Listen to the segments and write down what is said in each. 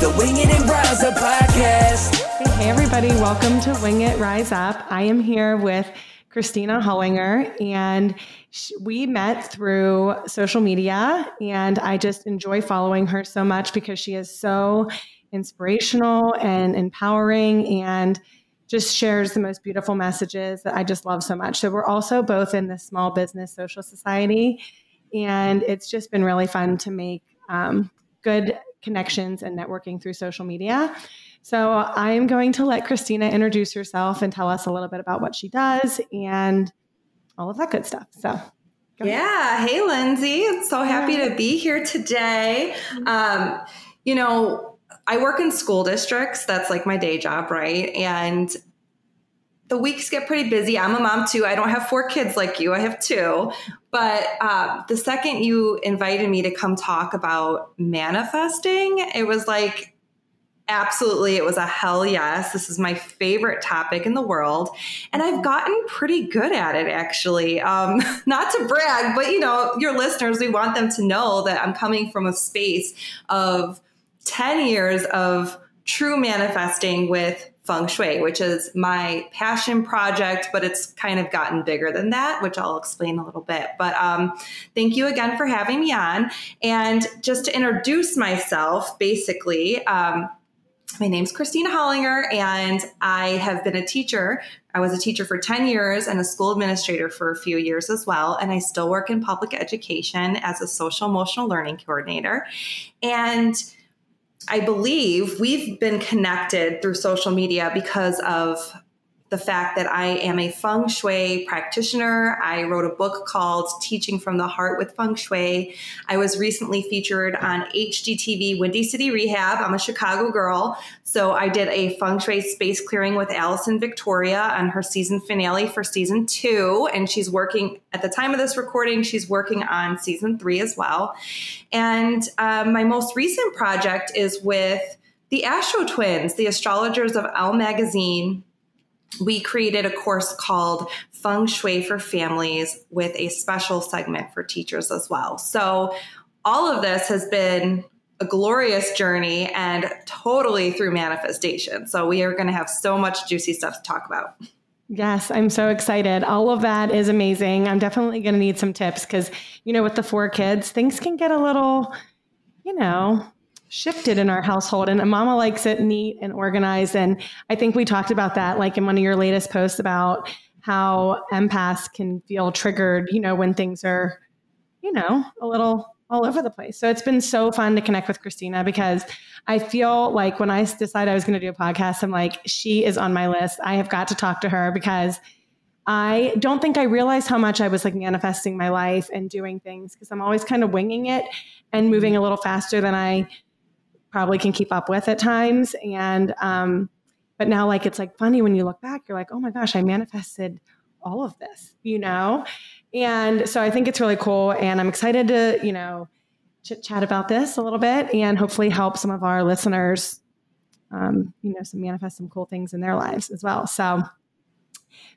the Wing It and Rise Up podcast. Hey, everybody, welcome to Wing It Rise Up. I am here with Christina Hollinger, and we met through social media. And I just enjoy following her so much because she is so inspirational and empowering and just shares the most beautiful messages that I just love so much. So, we're also both in the Small Business Social Society, and it's just been really fun to make um, good connections and networking through social media. So I am going to let Christina introduce herself and tell us a little bit about what she does and all of that good stuff. So. Yeah. Hey, Lindsay. I'm so happy to be here today. Um, you know, I work in school districts. That's like my day job, right? And the weeks get pretty busy. I'm a mom too. I don't have four kids like you, I have two. But uh, the second you invited me to come talk about manifesting, it was like, absolutely, it was a hell yes. This is my favorite topic in the world. And I've gotten pretty good at it, actually. Um, not to brag, but you know, your listeners, we want them to know that I'm coming from a space of 10 years of true manifesting with feng shui, which is my passion project, but it's kind of gotten bigger than that, which I'll explain a little bit. But um, thank you again for having me on. And just to introduce myself, basically, um, my name's Christina Hollinger, and I have been a teacher. I was a teacher for 10 years and a school administrator for a few years as well. And I still work in public education as a social emotional learning coordinator. And I believe we've been connected through social media because of the fact that I am a feng shui practitioner. I wrote a book called Teaching from the Heart with Feng Shui. I was recently featured on HGTV Windy City Rehab. I'm a Chicago girl. So I did a feng shui space clearing with Alison Victoria on her season finale for season two. And she's working, at the time of this recording, she's working on season three as well. And um, my most recent project is with the Astro Twins, the astrologers of Elle Magazine we created a course called Feng Shui for Families with a special segment for teachers as well. So, all of this has been a glorious journey and totally through manifestation. So, we are going to have so much juicy stuff to talk about. Yes, I'm so excited. All of that is amazing. I'm definitely going to need some tips because, you know, with the four kids, things can get a little, you know, shifted in our household and mama likes it neat and organized and i think we talked about that like in one of your latest posts about how empaths can feel triggered you know when things are you know a little all over the place. So it's been so fun to connect with christina because i feel like when i decided i was going to do a podcast i'm like she is on my list. I have got to talk to her because I don't think I realized how much I was like manifesting my life and doing things because I'm always kind of winging it and moving a little faster than I probably can keep up with at times. And, um, but now like it's like funny when you look back, you're like, oh my gosh, I manifested all of this, you know? And so I think it's really cool. And I'm excited to, you know, chit chat about this a little bit and hopefully help some of our listeners, um, you know, some manifest some cool things in their lives as well. So,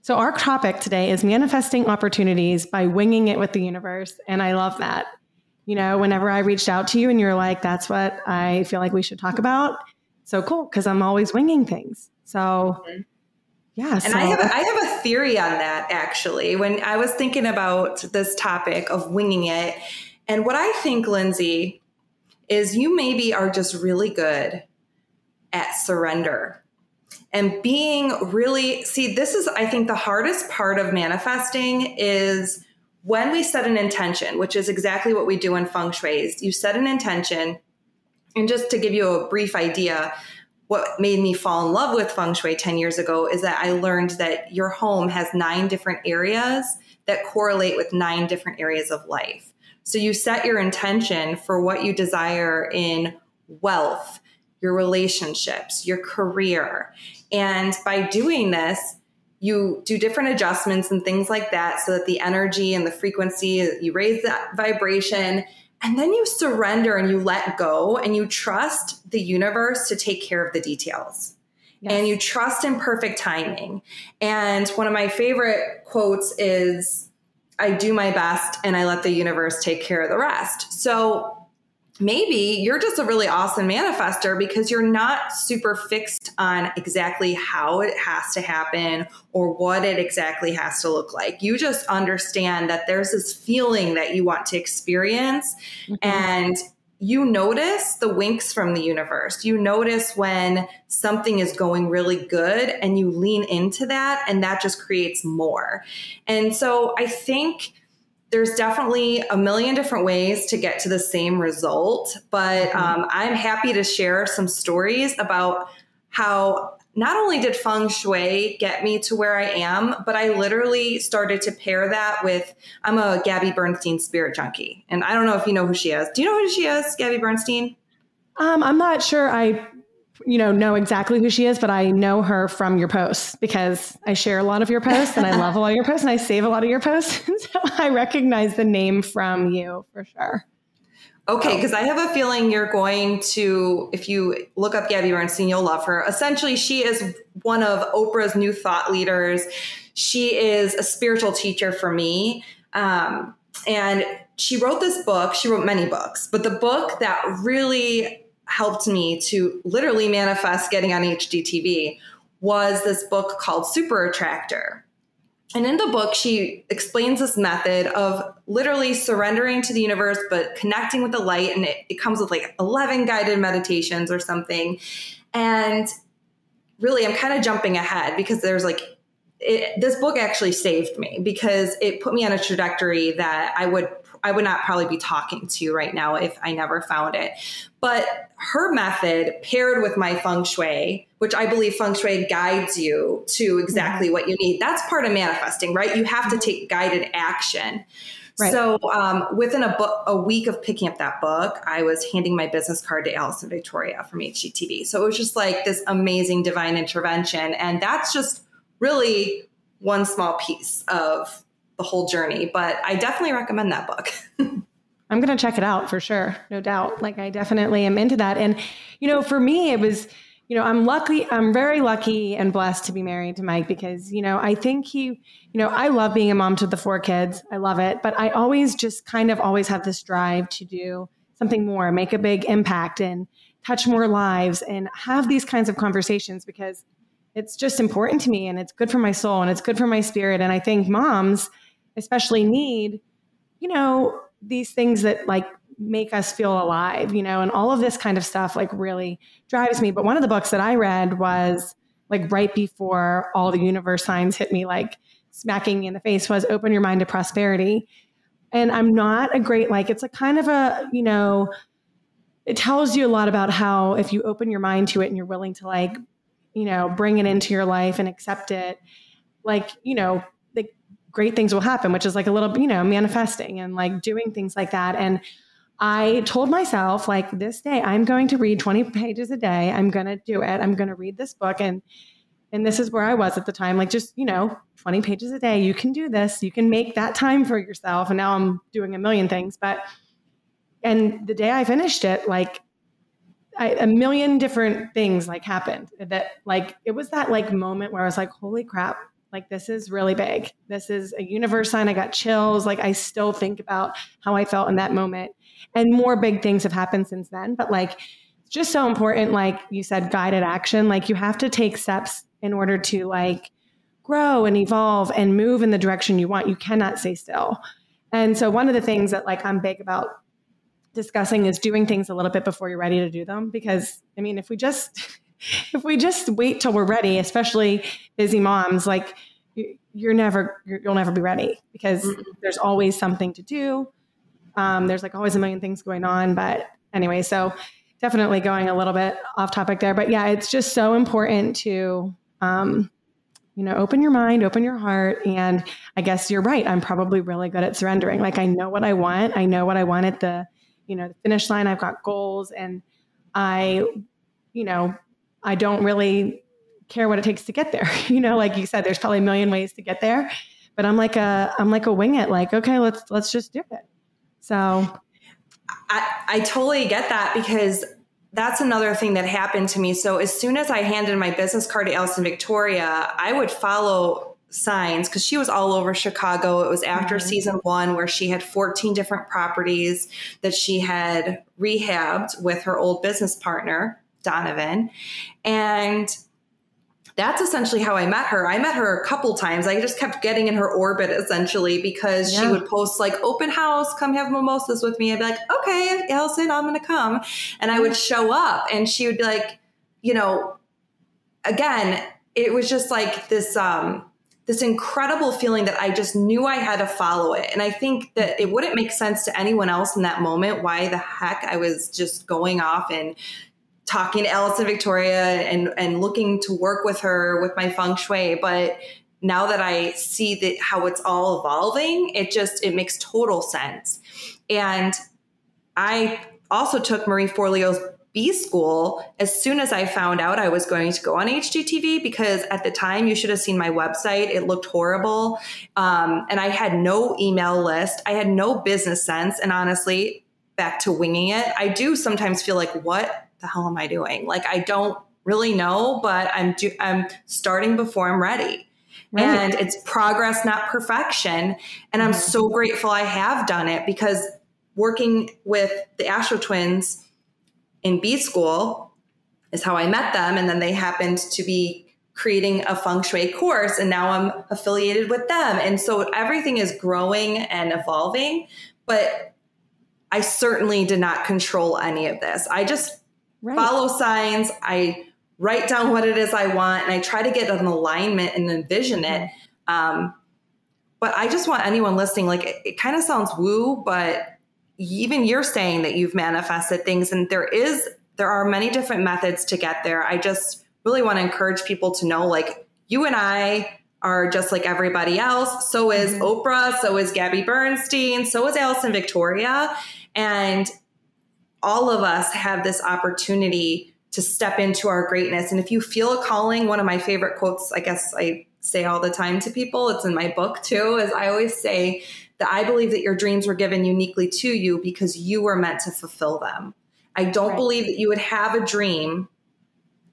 so our topic today is manifesting opportunities by winging it with the universe. And I love that you know, whenever I reached out to you and you're like, that's what I feel like we should talk about. So cool. Cause I'm always winging things. So mm-hmm. yeah. And so. I have, a, I have a theory on that actually, when I was thinking about this topic of winging it and what I think, Lindsay, is you maybe are just really good at surrender and being really, see, this is, I think the hardest part of manifesting is when we set an intention, which is exactly what we do in feng shui, is you set an intention. And just to give you a brief idea, what made me fall in love with feng shui 10 years ago is that I learned that your home has nine different areas that correlate with nine different areas of life. So you set your intention for what you desire in wealth, your relationships, your career. And by doing this, you do different adjustments and things like that so that the energy and the frequency, you raise that vibration. And then you surrender and you let go and you trust the universe to take care of the details. Yes. And you trust in perfect timing. And one of my favorite quotes is I do my best and I let the universe take care of the rest. So maybe you're just a really awesome manifester because you're not super fixed on exactly how it has to happen or what it exactly has to look like. You just understand that there's this feeling that you want to experience mm-hmm. and you notice the winks from the universe. You notice when something is going really good and you lean into that and that just creates more. And so I think there's definitely a million different ways to get to the same result, but mm-hmm. um, I'm happy to share some stories about how not only did feng shui get me to where I am, but I literally started to pair that with I'm a Gabby Bernstein spirit junkie. And I don't know if you know who she is. Do you know who she is, Gabby Bernstein? Um, I'm not sure I you know know exactly who she is, but I know her from your posts because I share a lot of your posts and I love a lot of your posts and I save a lot of your posts. so I recognize the name from you for sure. Okay, because I have a feeling you're going to, if you look up Gabby Bernstein, you'll love her. Essentially, she is one of Oprah's new thought leaders. She is a spiritual teacher for me. Um, and she wrote this book. She wrote many books, but the book that really helped me to literally manifest getting on HGTV was this book called Super Attractor. And in the book, she explains this method of literally surrendering to the universe, but connecting with the light. And it, it comes with like 11 guided meditations or something. And really, I'm kind of jumping ahead because there's like, it, this book actually saved me because it put me on a trajectory that I would I would not probably be talking to you right now if I never found it. But her method paired with my feng shui, which I believe feng shui guides you to exactly what you need. That's part of manifesting, right? You have to take guided action. Right. So um, within a, book, a week of picking up that book, I was handing my business card to Alison Victoria from HGTV. So it was just like this amazing divine intervention. And that's just really one small piece of the whole journey. But I definitely recommend that book. I'm going to check it out for sure. No doubt. Like I definitely am into that. And, you know, for me, it was, you know, I'm lucky, I'm very lucky and blessed to be married to Mike because, you know, I think he, you know, I love being a mom to the four kids. I love it. But I always just kind of always have this drive to do something more, make a big impact and touch more lives and have these kinds of conversations because it's just important to me and it's good for my soul and it's good for my spirit. And I think moms, especially need, you know, these things that like make us feel alive, you know, and all of this kind of stuff like really drives me. But one of the books that I read was like right before all the universe signs hit me, like smacking me in the face, was Open Your Mind to Prosperity. And I'm not a great, like, it's a kind of a, you know, it tells you a lot about how if you open your mind to it and you're willing to like, you know, bring it into your life and accept it, like, you know, great things will happen, which is like a little, you know, manifesting and like doing things like that. And I told myself, like, this day, I'm going to read 20 pages a day. I'm going to do it. I'm going to read this book. And, and this is where I was at the time, like, just, you know, 20 pages a day. You can do this. You can make that time for yourself. And now I'm doing a million things. But, and the day I finished it, like, I, a million different things like happened that like it was that like moment where I was like, holy crap, like this is really big. This is a universe sign. I got chills. Like I still think about how I felt in that moment. And more big things have happened since then. But like it's just so important, like you said, guided action. Like you have to take steps in order to like grow and evolve and move in the direction you want. You cannot stay still. And so one of the things that like I'm big about discussing is doing things a little bit before you're ready to do them. Because I mean, if we just if we just wait till we're ready, especially busy moms, like you're never you'll never be ready because mm-hmm. there's always something to do. Um, there's like always a million things going on. But anyway, so definitely going a little bit off topic there. But yeah, it's just so important to um, you know open your mind open your heart and i guess you're right i'm probably really good at surrendering like i know what i want i know what i want at the you know the finish line i've got goals and i you know, I don't really care what it takes to get there. you know, like you said, there's probably a million ways to get there, but I'm like a, I'm like a wing it, like, okay, let's, let's just do it. So I, I totally get that because that's another thing that happened to me. So as soon as I handed my business card to Alison Victoria, I would follow signs because she was all over Chicago. It was after mm-hmm. season one where she had 14 different properties that she had rehabbed with her old business partner, Donovan. And that's essentially how I met her. I met her a couple times. I just kept getting in her orbit essentially because yeah. she would post like open house, come have mimosas with me. I'd be like, okay, Alison, I'm going to come. And I would show up and she would be like, you know, again, it was just like this, um, this incredible feeling that I just knew I had to follow it. And I think that it wouldn't make sense to anyone else in that moment why the heck I was just going off and talking to Alison Victoria and, and looking to work with her with my feng shui. But now that I see that how it's all evolving, it just it makes total sense. And I also took Marie Forleo's B school as soon as I found out I was going to go on HGTV because at the time you should have seen my website. It looked horrible. Um, and I had no email list. I had no business sense. And honestly, back to winging it, I do sometimes feel like, what the hell am I doing? Like, I don't really know, but I'm, do- I'm starting before I'm ready. Right. And it's progress, not perfection. And I'm mm-hmm. so grateful I have done it because working with the Astro Twins, in B school is how I met them. And then they happened to be creating a feng shui course and now I'm affiliated with them. And so everything is growing and evolving, but I certainly did not control any of this. I just right. follow signs. I write down what it is I want and I try to get an alignment and envision it. Um, but I just want anyone listening, like it, it kind of sounds woo, but even you're saying that you've manifested things and there is there are many different methods to get there i just really want to encourage people to know like you and i are just like everybody else so is mm-hmm. oprah so is gabby bernstein so is alison victoria and all of us have this opportunity to step into our greatness and if you feel a calling one of my favorite quotes i guess i say all the time to people it's in my book too is i always say that I believe that your dreams were given uniquely to you because you were meant to fulfill them. I don't right. believe that you would have a dream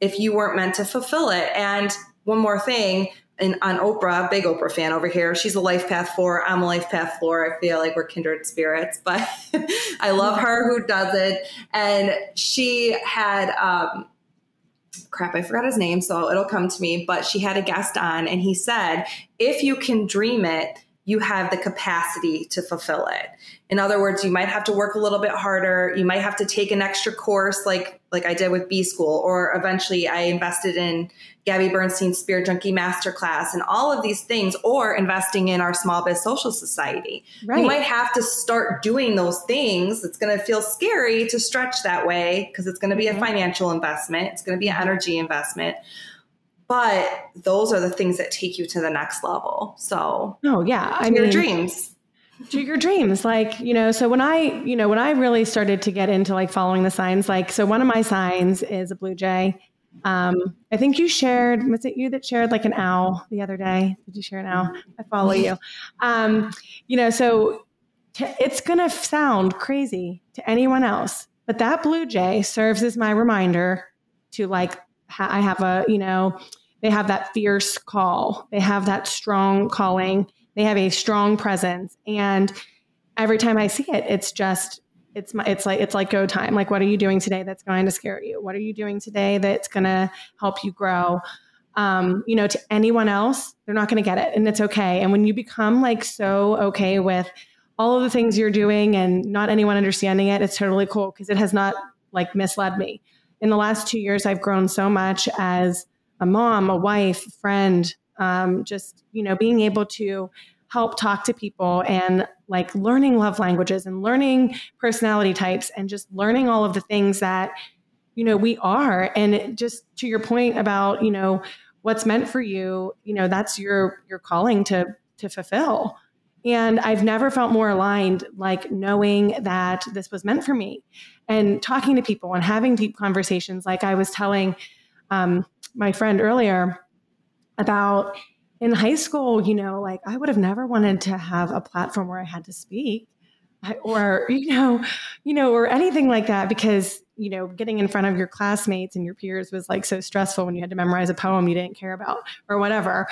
if you weren't meant to fulfill it. And one more thing, on Oprah, big Oprah fan over here. She's a life path four. I'm a life path four. I feel like we're kindred spirits, but I love her who does it. And she had, um, crap, I forgot his name, so it'll come to me, but she had a guest on and he said, if you can dream it, you have the capacity to fulfill it. In other words, you might have to work a little bit harder. You might have to take an extra course like like I did with B school or eventually I invested in Gabby Bernstein's Spirit Junkie Masterclass and all of these things or investing in our small biz social society. Right. You might have to start doing those things. It's going to feel scary to stretch that way because it's going to be mm-hmm. a financial investment. It's going to be an energy investment but those are the things that take you to the next level. So, oh yeah, I your mean, dreams. To your dreams, like you know. So when I, you know, when I really started to get into like following the signs, like so, one of my signs is a blue jay. Um, I think you shared. Was it you that shared like an owl the other day? Did you share an owl? I follow you. Um, you know, so t- it's gonna sound crazy to anyone else, but that blue jay serves as my reminder to like ha- I have a you know they have that fierce call. They have that strong calling. They have a strong presence. And every time I see it, it's just it's my, it's like it's like go time. Like what are you doing today that's going to scare you? What are you doing today that's going to help you grow? Um, you know, to anyone else, they're not going to get it, and it's okay. And when you become like so okay with all of the things you're doing and not anyone understanding it, it's totally cool because it has not like misled me. In the last two years, I've grown so much as a mom, a wife, a friend, um, just, you know, being able to help talk to people and like learning love languages and learning personality types and just learning all of the things that, you know, we are. And just to your point about, you know, what's meant for you, you know, that's your, your calling to, to fulfill. And I've never felt more aligned, like knowing that this was meant for me and talking to people and having deep conversations. Like I was telling um, my friend earlier about in high school, you know, like I would have never wanted to have a platform where I had to speak or, you know, you know, or anything like that because, you know, getting in front of your classmates and your peers was like so stressful when you had to memorize a poem you didn't care about or whatever.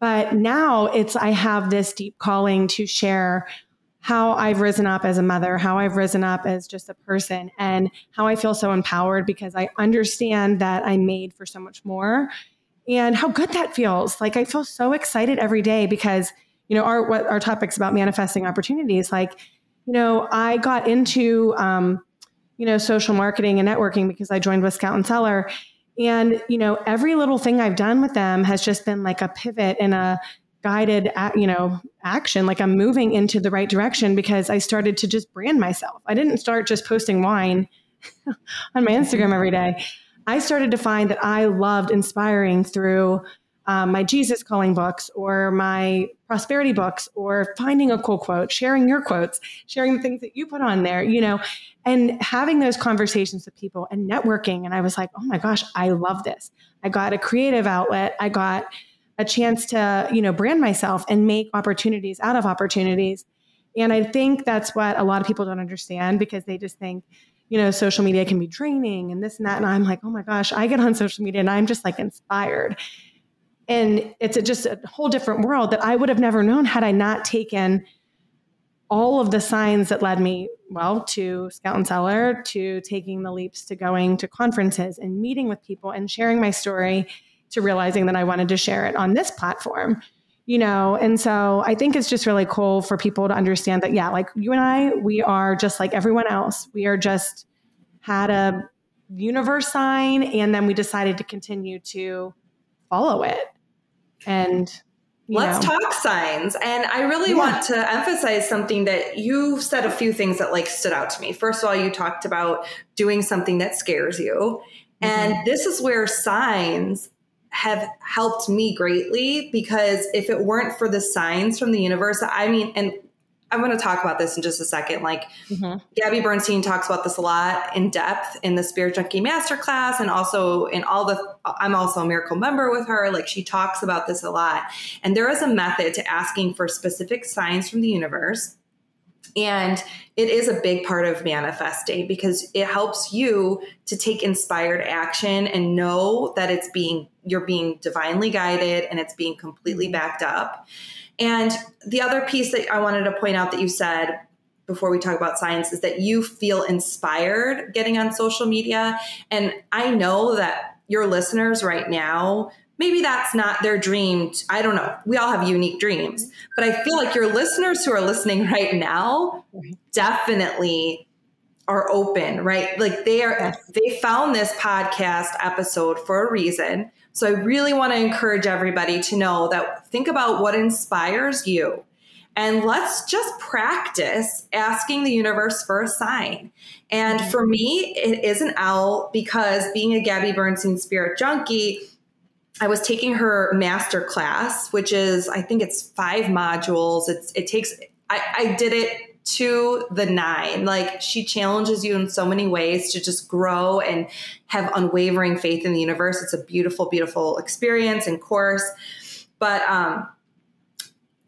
But now it's, I have this deep calling to share how I've risen up as a mother, how I've risen up as just a person, and how I feel so empowered because I understand that I'm made for so much more and how good that feels. Like I feel so excited every day because, you know, our what our topic's about manifesting opportunities. Like, you know, I got into um, you know, social marketing and networking because I joined with Scout and Cellar. And, you know, every little thing I've done with them has just been like a pivot and a guided, you know, action. Like I'm moving into the right direction because I started to just brand myself. I didn't start just posting wine on my Instagram every day. I started to find that I loved inspiring through um, my Jesus calling books or my prosperity books or finding a cool quote, sharing your quotes, sharing the things that you put on there, you know, and having those conversations with people and networking. And I was like, oh my gosh, I love this. I got a creative outlet. I got a chance to, you know, brand myself and make opportunities out of opportunities. And I think that's what a lot of people don't understand because they just think, you know, social media can be draining and this and that. And I'm like, oh my gosh, I get on social media and I'm just like inspired. And it's a, just a whole different world that I would have never known had I not taken all of the signs that led me, well, to Scout and Cellar, to taking the leaps to going to conferences and meeting with people and sharing my story to realizing that I wanted to share it on this platform, you know? And so I think it's just really cool for people to understand that, yeah, like you and I, we are just like everyone else. We are just had a universe sign and then we decided to continue to follow it. And Let's know. talk signs. And I really yeah. want to emphasize something that you said a few things that like stood out to me. First of all, you talked about doing something that scares you. Mm-hmm. And this is where signs have helped me greatly because if it weren't for the signs from the universe, I mean, and I'm going to talk about this in just a second. Like mm-hmm. Gabby Bernstein talks about this a lot in depth in the Spirit Junkie Masterclass, and also in all the. I'm also a Miracle member with her. Like she talks about this a lot, and there is a method to asking for specific signs from the universe. And it is a big part of manifesting because it helps you to take inspired action and know that it's being you're being divinely guided and it's being completely mm-hmm. backed up. And the other piece that I wanted to point out that you said before we talk about science is that you feel inspired getting on social media. And I know that your listeners right now, maybe that's not their dream. I don't know. We all have unique dreams. But I feel like your listeners who are listening right now definitely are open, right? Like they are, they found this podcast episode for a reason. So I really want to encourage everybody to know that think about what inspires you. And let's just practice asking the universe for a sign. And mm-hmm. for me, it is an owl because being a Gabby Bernstein spirit junkie, I was taking her master class, which is, I think it's five modules. It's, it takes, I, I did it to the nine. Like she challenges you in so many ways to just grow and have unwavering faith in the universe. It's a beautiful, beautiful experience and course. But um,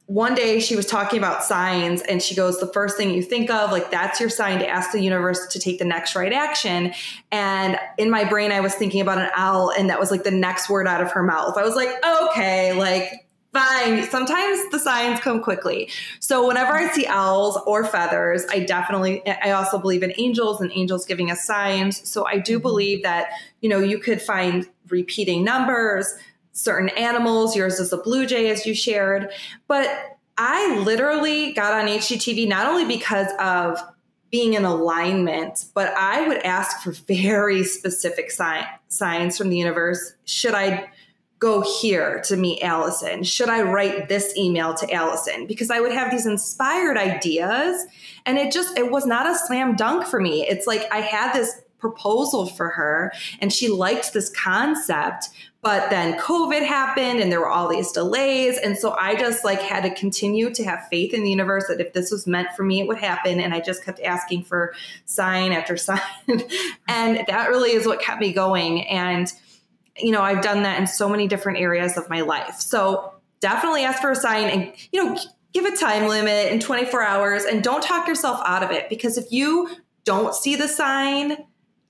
one day she was talking about signs and she goes, The first thing you think of, like that's your sign to ask the universe to take the next right action. And in my brain, I was thinking about an owl and that was like the next word out of her mouth. I was like, Okay, like fine. Sometimes the signs come quickly. So whenever I see owls or feathers, I definitely I also believe in angels and angels giving us signs. So I do mm-hmm. believe that, you know, you could find repeating numbers, certain animals, yours is a blue jay as you shared, but I literally got on HGTV not only because of being in alignment, but I would ask for very specific sign, signs from the universe. Should I go here to meet Alison? Should I write this email to Alison? Because I would have these inspired ideas and it just it was not a slam dunk for me. It's like I had this proposal for her and she liked this concept but then covid happened and there were all these delays and so i just like had to continue to have faith in the universe that if this was meant for me it would happen and i just kept asking for sign after sign and that really is what kept me going and you know i've done that in so many different areas of my life so definitely ask for a sign and you know give a time limit in 24 hours and don't talk yourself out of it because if you don't see the sign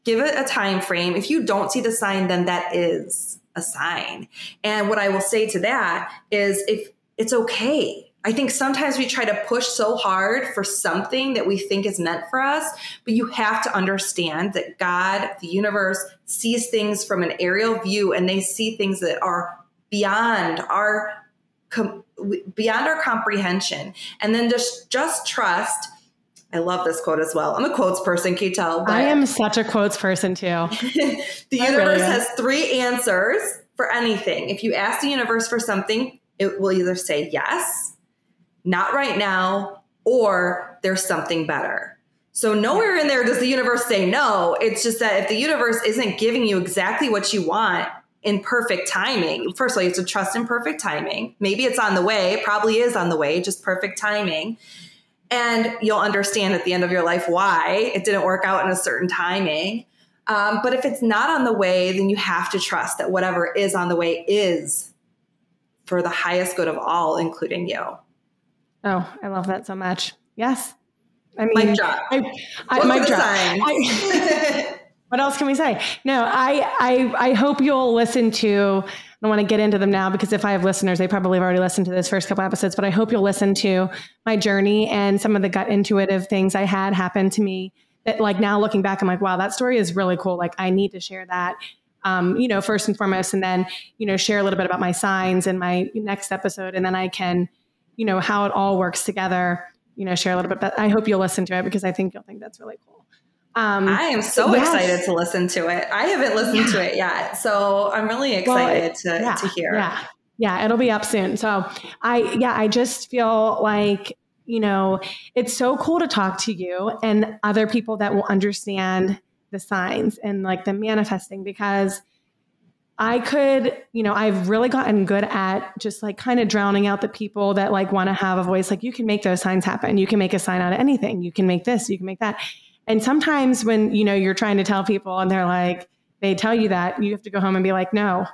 give it a time frame. If you don't see the sign, then that is a sign. And what I will say to that is if it's okay. I think sometimes we try to push so hard for something that we think is meant for us, but you have to understand that God, the universe, sees things from an aerial view and they see things that are beyond our beyond our comprehension. And then just just trust I love this quote as well. I'm a quotes person, can you tell? I am such a quotes person too. the universe really has three answers for anything. If you ask the universe for something, it will either say yes, not right now, or there's something better. So nowhere in there does the universe say no. It's just that if the universe isn't giving you exactly what you want in perfect timing, first of all, you have to trust in perfect timing. Maybe it's on the way, it probably is on the way, just perfect timing and you'll understand at the end of your life why it didn't work out in a certain timing. Um, but if it's not on the way, then you have to trust that whatever is on the way is for the highest good of all, including you. Oh, I love that so much. Yes. I mean, mic drop. I, I, mic drop. I, what else can we say? No, I, I, I hope you'll listen to don't want to get into them now because if I have listeners, they probably have already listened to this first couple episodes, but I hope you'll listen to my journey and some of the gut intuitive things I had happen to me that like now looking back, I'm like, wow, that story is really cool. Like I need to share that. Um, you know, first and foremost, and then, you know, share a little bit about my signs in my next episode. And then I can, you know, how it all works together, you know, share a little bit, but I hope you'll listen to it because I think you'll think that's really cool. Um, I am so yes. excited to listen to it. I haven't listened yeah. to it yet, so I'm really excited well, to, yeah, to hear. Yeah, yeah, it'll be up soon. So I, yeah, I just feel like you know it's so cool to talk to you and other people that will understand the signs and like the manifesting because I could, you know, I've really gotten good at just like kind of drowning out the people that like want to have a voice. Like you can make those signs happen. You can make a sign out of anything. You can make this. You can make that. And sometimes when, you know, you're trying to tell people and they're like, they tell you that, you have to go home and be like, no,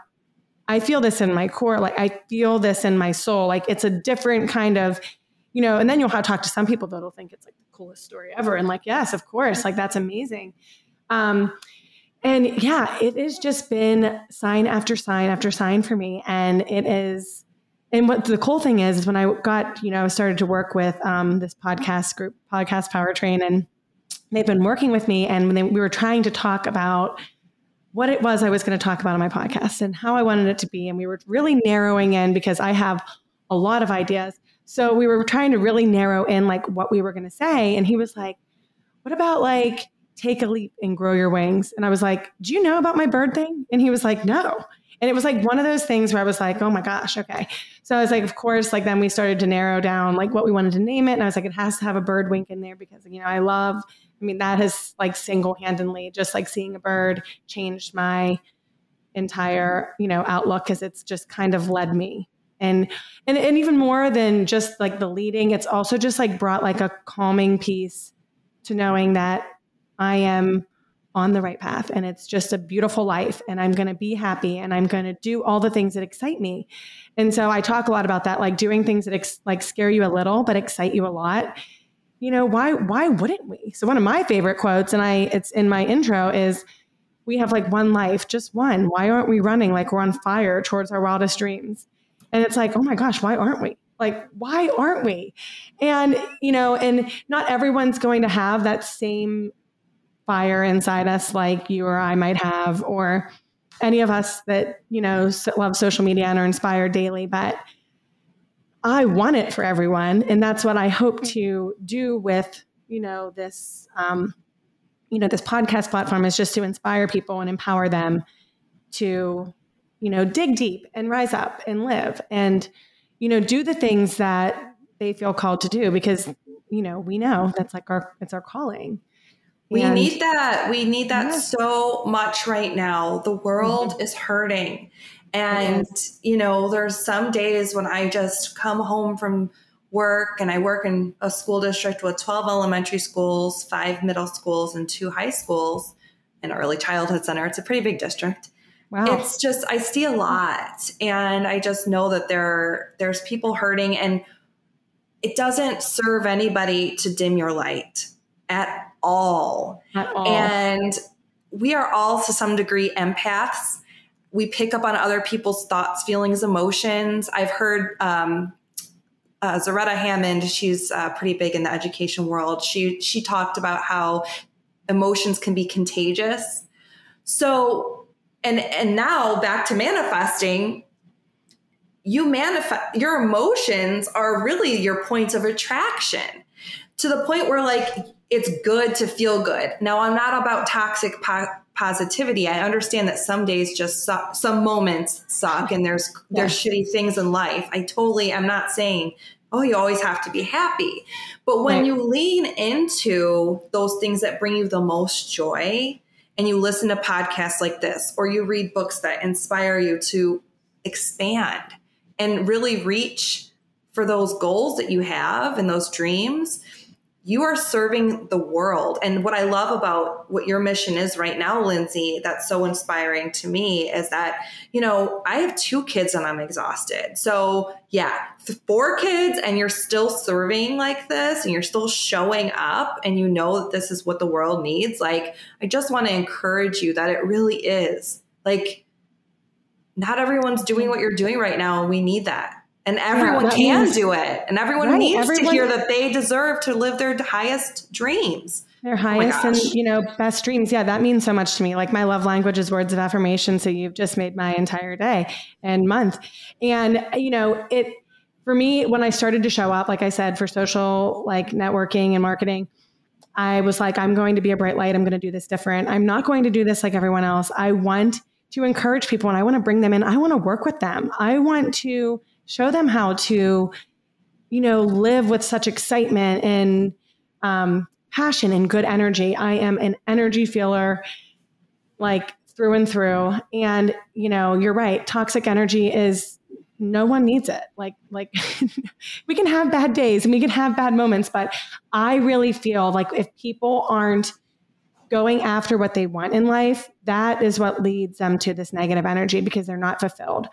I feel this in my core. Like I feel this in my soul. Like it's a different kind of, you know, and then you'll have to talk to some people that'll think it's like the coolest story ever. And like, yes, of course, like that's amazing. Um, and yeah, it has just been sign after sign after sign for me. And it is, and what the cool thing is, is when I got, you know, I started to work with um, this podcast group, Podcast Powertrain, and they've been working with me and they, we were trying to talk about what it was I was going to talk about on my podcast and how I wanted it to be. And we were really narrowing in because I have a lot of ideas. So we were trying to really narrow in like what we were going to say. And he was like, what about like take a leap and grow your wings? And I was like, do you know about my bird thing? And he was like, no. And it was like one of those things where I was like, oh my gosh, okay. So I was like, of course, like then we started to narrow down like what we wanted to name it. And I was like, it has to have a bird wink in there because, you know, I love I mean, that has like single handedly, just like seeing a bird, changed my entire, you know, outlook because it's just kind of led me. And, and and even more than just like the leading, it's also just like brought like a calming peace to knowing that I am on the right path and it's just a beautiful life and I'm going to be happy and I'm going to do all the things that excite me. And so I talk a lot about that like doing things that ex- like scare you a little but excite you a lot you know, why why wouldn't we? So one of my favorite quotes, and I it's in my intro, is we have like one life, just one. Why aren't we running like we're on fire towards our wildest dreams? And it's like, oh my gosh, why aren't we? Like, why aren't we? And, you know, and not everyone's going to have that same fire inside us like you or I might have, or any of us that, you know, love social media and are inspired daily. But I want it for everyone, and that's what I hope to do with you know this um, you know this podcast platform is just to inspire people and empower them to you know dig deep and rise up and live and you know do the things that they feel called to do because you know we know that's like our it's our calling We and, need that. We need that yeah. so much right now. The world mm-hmm. is hurting. And, you know, there's some days when I just come home from work and I work in a school district with 12 elementary schools, five middle schools, and two high schools, and early childhood center. It's a pretty big district. Wow. It's just I see a lot and I just know that there there's people hurting and it doesn't serve anybody to dim your light at all. At all. And we are all to some degree empaths. We pick up on other people's thoughts, feelings, emotions. I've heard um, uh, Zaretta Hammond, she's uh, pretty big in the education world. She she talked about how emotions can be contagious. So, and and now back to manifesting. You manifest your emotions are really your points of attraction to the point where like it's good to feel good. Now, I'm not about toxic po- positivity. I understand that some days just suck, some moments suck and there's yeah. there's shitty things in life. I totally I'm not saying oh you always have to be happy. But when right. you lean into those things that bring you the most joy and you listen to podcasts like this or you read books that inspire you to expand and really reach for those goals that you have and those dreams, you are serving the world. And what I love about what your mission is right now, Lindsay, that's so inspiring to me is that, you know, I have two kids and I'm exhausted. So, yeah, four kids and you're still serving like this and you're still showing up and you know that this is what the world needs. Like, I just want to encourage you that it really is. Like, not everyone's doing what you're doing right now, and we need that and everyone yeah, can means, do it. And everyone right, needs everyone, to hear that they deserve to live their highest dreams. Their oh highest oh and you know best dreams. Yeah that means so much to me. Like my love language is words of affirmation so you've just made my entire day and month. And you know it for me when i started to show up like i said for social like networking and marketing i was like i'm going to be a bright light. I'm going to do this different. I'm not going to do this like everyone else. I want to encourage people and i want to bring them in. I want to work with them. I want to show them how to you know live with such excitement and um, passion and good energy. I am an energy feeler like through and through. And you know you're right. Toxic energy is no one needs it. Like like we can have bad days and we can have bad moments but i really feel like if people aren't going after what they want in life that is what leads them to this negative energy because they're not fulfilled.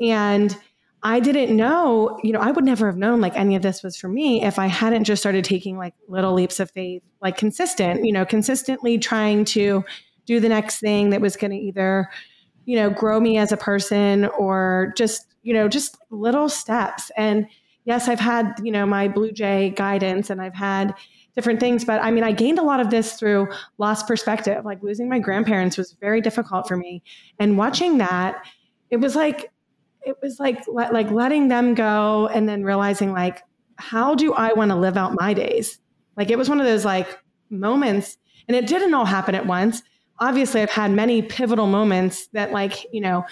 And I didn't know, you know, I would never have known like any of this was for me if I hadn't just started taking like little leaps of faith, like consistent, you know, consistently trying to do the next thing that was going to either, you know, grow me as a person or just, you know, just little steps. And yes, I've had, you know, my Blue Jay guidance and I've had different things, but I mean, I gained a lot of this through lost perspective. Like losing my grandparents was very difficult for me. And watching that, it was like it was like like letting them go and then realizing like how do I want to live out my days? Like it was one of those like moments and it didn't all happen at once. Obviously, I've had many pivotal moments that like, you know,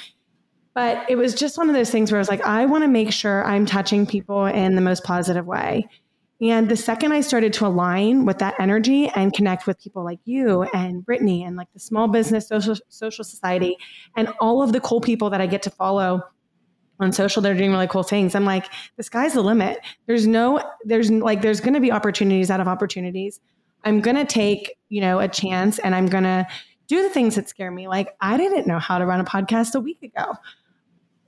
but it was just one of those things where I was like, I want to make sure I'm touching people in the most positive way. And the second I started to align with that energy and connect with people like you and Brittany and like the small business social social society and all of the cool people that I get to follow on social they're doing really cool things. I'm like the sky's the limit. There's no there's like there's going to be opportunities out of opportunities. I'm going to take you know a chance and i'm going to do the things that scare me. Like i didn't know how to run a podcast a week ago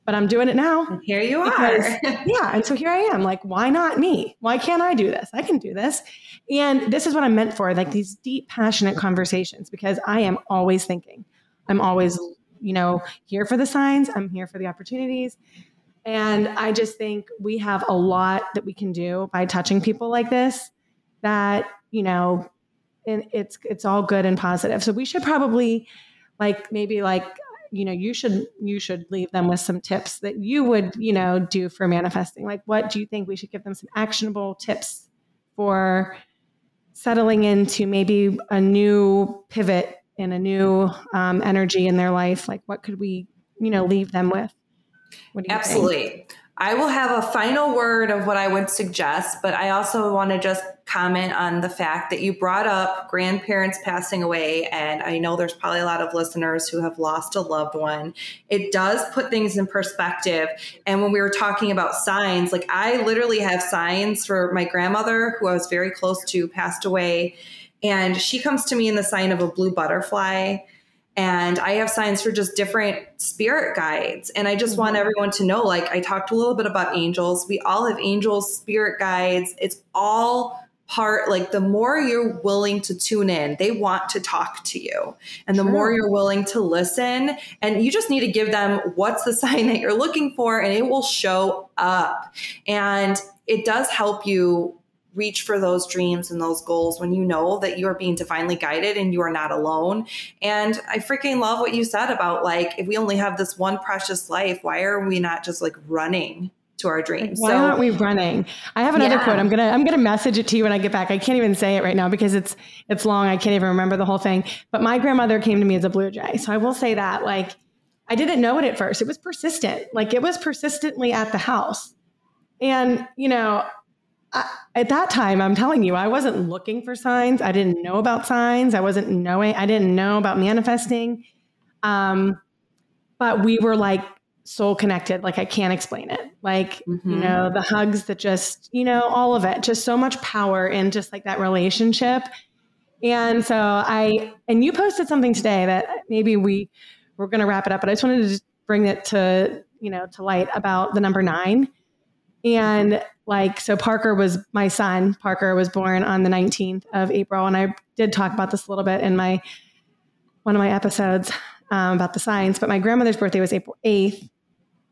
but i'm doing it now. And here you because, are. yeah and so here i am. Like why not me? Why can't i do this? I can do this. And this is what i'm meant for like these deep passionate conversations because i am always thinking. I'm always you know, here for the signs, I'm here for the opportunities. And I just think we have a lot that we can do by touching people like this that, you know, and it's it's all good and positive. So we should probably like maybe like you know you should you should leave them with some tips that you would you know do for manifesting like what do you think we should give them some actionable tips for settling into maybe a new pivot and a new um, energy in their life like what could we you know leave them with absolutely think? I will have a final word of what I would suggest, but I also want to just comment on the fact that you brought up grandparents passing away. And I know there's probably a lot of listeners who have lost a loved one. It does put things in perspective. And when we were talking about signs, like I literally have signs for my grandmother, who I was very close to, passed away. And she comes to me in the sign of a blue butterfly and I have signs for just different spirit guides. And I just mm-hmm. want everyone to know like, I talked a little bit about angels. We all have angels, spirit guides. It's all part like the more you're willing to tune in they want to talk to you and the True. more you're willing to listen and you just need to give them what's the sign that you're looking for and it will show up and it does help you reach for those dreams and those goals when you know that you are being divinely guided and you are not alone. And I freaking love what you said about like, if we only have this one precious life, why are we not just like running? to our dreams. Why so, aren't we running? I have another yeah. quote. I'm gonna I'm gonna message it to you when I get back. I can't even say it right now because it's it's long. I can't even remember the whole thing. But my grandmother came to me as a blue jay, so I will say that like I didn't know it at first. It was persistent. Like it was persistently at the house, and you know I, at that time, I'm telling you, I wasn't looking for signs. I didn't know about signs. I wasn't knowing, I didn't know about manifesting. Um, but we were like soul connected. Like I can't explain it. Like, mm-hmm. you know, the hugs that just, you know, all of it, just so much power in just like that relationship. And so I, and you posted something today that maybe we, we're going to wrap it up, but I just wanted to just bring it to, you know, to light about the number nine. And like so parker was my son. Parker was born on the 19th of april. And i did talk about this a little bit in my one of my episodes um, about the signs but my grandmother's birthday was april 8th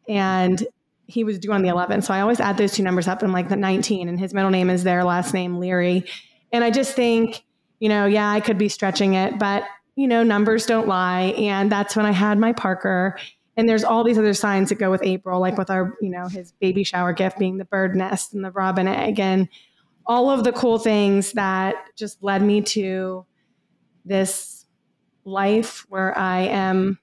and he was due on the 11th so i always add those two numbers up. And like the 19 and his middle name is their last name leary. And i just think you know yeah i could be stretching it but you know numbers don't lie. And that's when i had my parker and there's all these other signs that go with April, like with our, you know, his baby shower gift being the bird nest and the robin egg and all of the cool things that just led me to this life where I am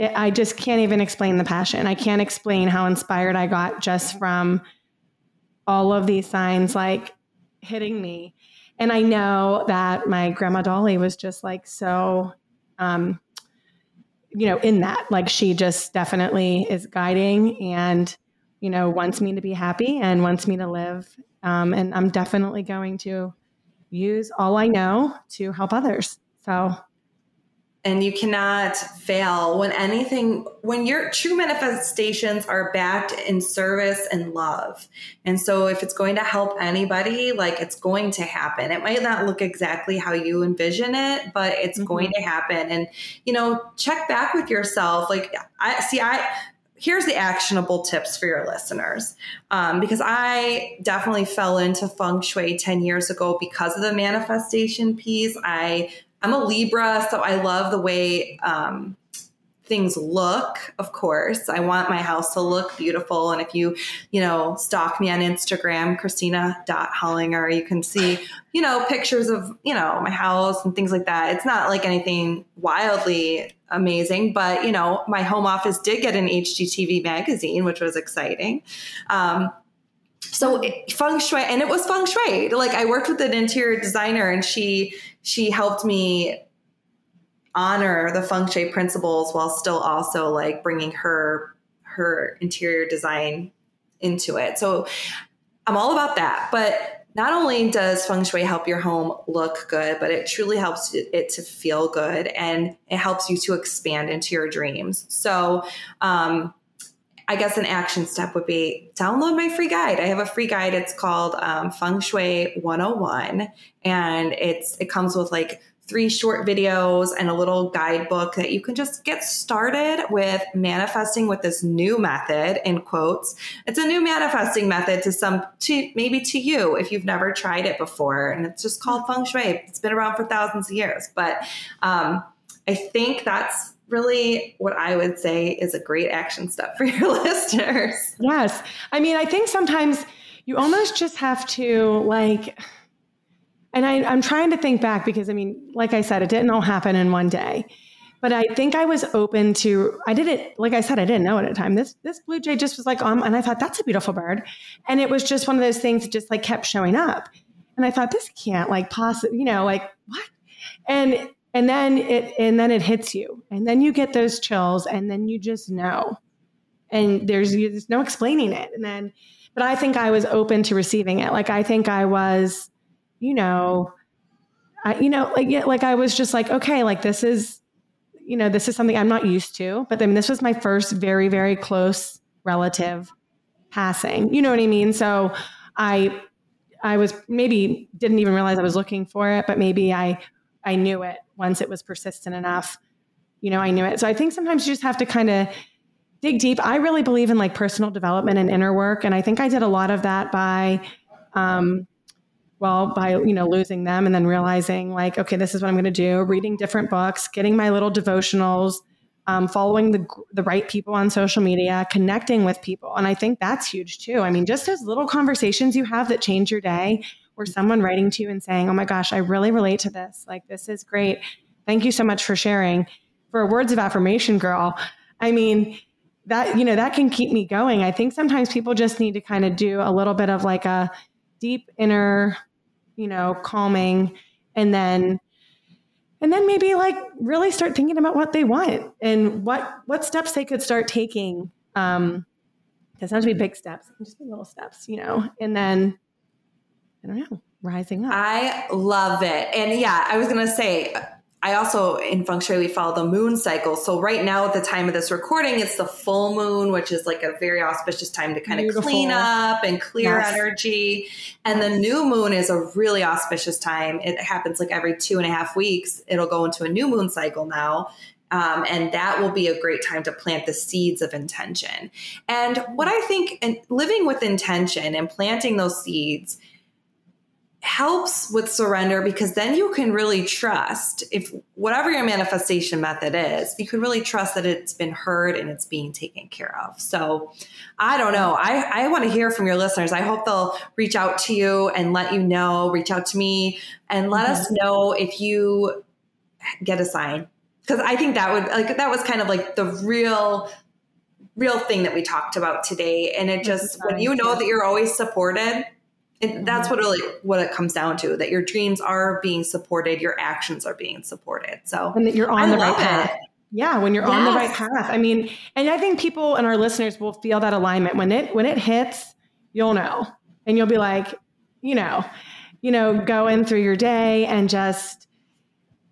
I just can't even explain the passion. I can't explain how inspired I got just from all of these signs like hitting me. And I know that my grandma Dolly was just like so um, you know, in that. Like she just definitely is guiding and, you know, wants me to be happy and wants me to live. Um, and I'm definitely going to use all I know to help others. So and you cannot fail when anything when your true manifestations are backed in service and love. And so if it's going to help anybody like it's going to happen. It might not look exactly how you envision it but it's mm-hmm. going to happen. And you know check back with yourself. Like i see i here's the actionable tips for your listeners. Um, because i definitely fell into feng shui 10 years ago because of the manifestation piece. I I'm a Libra, so I love the way um, things look of course. I want my house to look beautiful and if you you know stalk me on instagram christina.hollinger you can see you know pictures of you know my house and things like that. It's not like anything wildly amazing but you know my home office did get an hgtv magazine which was exciting. Um, so it, feng shui and it was feng shui. Like i worked with an interior designer and she she helped me honor the feng shui principles while still also like bringing her her interior design into it. So i'm all about that. But not only does feng shui help your home look good but it truly helps it to feel good and it helps you to expand into your dreams. So um, I guess an action step would be download my free guide. I have a free guide. It's called um, Feng Shui 101, and it's it comes with like three short videos and a little guidebook that you can just get started with manifesting with this new method in quotes. It's a new manifesting method to some to maybe to you if you've never tried it before. And it's just called feng shui. It's been around for thousands of years. But um, i think that's really what I would say is a great action step for your listeners. Yes. I mean, I think sometimes you almost just have to like, and I, I'm trying to think back because I mean, like I said, it didn't all happen in one day. but I think I was open to. I didn't, like I said, I didn't know at the time. This this blue jay just was like, um, and I thought that's a beautiful bird, and it was just one of those things that just like kept showing up, and I thought this can't like possibly, you know, like what, and and then it and then it hits you, and then you get those chills, and then you just know, and there's there's no explaining it, and then, but I think I was open to receiving it. Like I think I was, you know. I, you know, like yeah, like I was just like, okay, like this is you know, this is something I'm not used to. But then this was my first very, very close relative passing. You know what I mean? So I I was maybe didn't even realize I was looking for it, but maybe I I knew it once it was persistent enough. You know, I knew it. So I think sometimes you just have to kind of dig deep. I really believe in like personal development and inner work, and I think I did a lot of that by um, well by you know losing them and then realizing like okay this is what i'm going to do reading different books getting my little devotionals um, following the, the right people on social media connecting with people and i think that's huge too i mean just those little conversations you have that change your day or someone writing to you and saying oh my gosh i really relate to this. Like this is great. Thank you so much for sharing. For words of affirmation girl i mean that you know that can keep me going. I think sometimes people just need to kind of do a little bit of like a deep inner you know, calming and then and then maybe like really start thinking about what they want and what what steps they could start taking um have to be big steps just be little steps you know and then i don't know rising up i love it and yeah i was gonna say I also in feng shui we follow the moon cycle. So right now at the time of this recording, it's the full moon, which is like a very auspicious time to kind Beautiful. of clean up and clear yes. energy. And yes. the new moon is a really auspicious time. It happens like every two and a half weeks. It'll go into a new moon cycle now. Um, and that will be a great time to plant the seeds of intention. And what I think, and living with intention and planting those seeds helps with surrender because then you can really trust if whatever your manifestation method is you can really trust that it's been heard and it's being taken care of. So i don't know. I, I want to hear from your listeners. I hope they'll reach out to you and let you know reach out to me and let mm-hmm. us know if you get a sign. Because i think that would like that was kind of like the real real thing that we talked about today. And it just when you know that you're always supported and that's what really what it comes down to that your dreams are being supported your actions are being supported so. And that you're on I the right path. it. yeah when you're yes. on the right path. I mean and i think people and our listeners will feel that alignment. When it when it hits you'll know. And you'll be like you know you know going through your day and just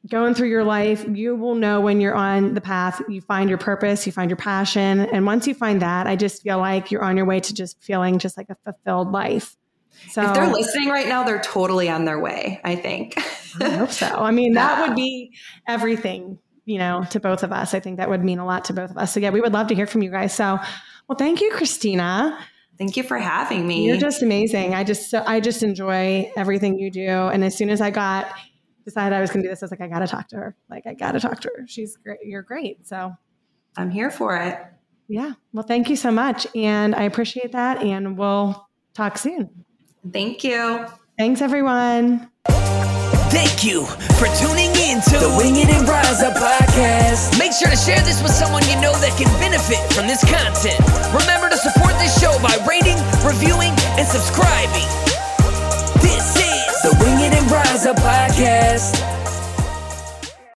going through your life you will know when you're on the path. You find your purpose you find your passion. And once you find that i just feel like you're on your way to just feeling just like a fulfilled life so if they're listening right now, they're totally on their way, I think. I hope so. I mean, that would be everything, you know, to both of us. I think that would mean a lot to both of us. So yeah, we would love to hear from you guys. So well, thank you, Christina. Thank you for having me. You're just amazing. I just I just enjoy everything you do. And as soon as I got decided I was gonna do this, I was like, I gotta talk to her. Like I gotta talk to her. She's great. You're great. So I'm here for it. Yeah. Well, thank you so much. And I appreciate that. And we'll talk soon. Thank you. Thanks, everyone. Thank you for tuning in to the Wing It and Rise Up podcast. Make sure to share this with someone you know that can benefit from this content. Remember to support this show by rating, reviewing, and subscribing. This is the Wing It and Rise Up podcast.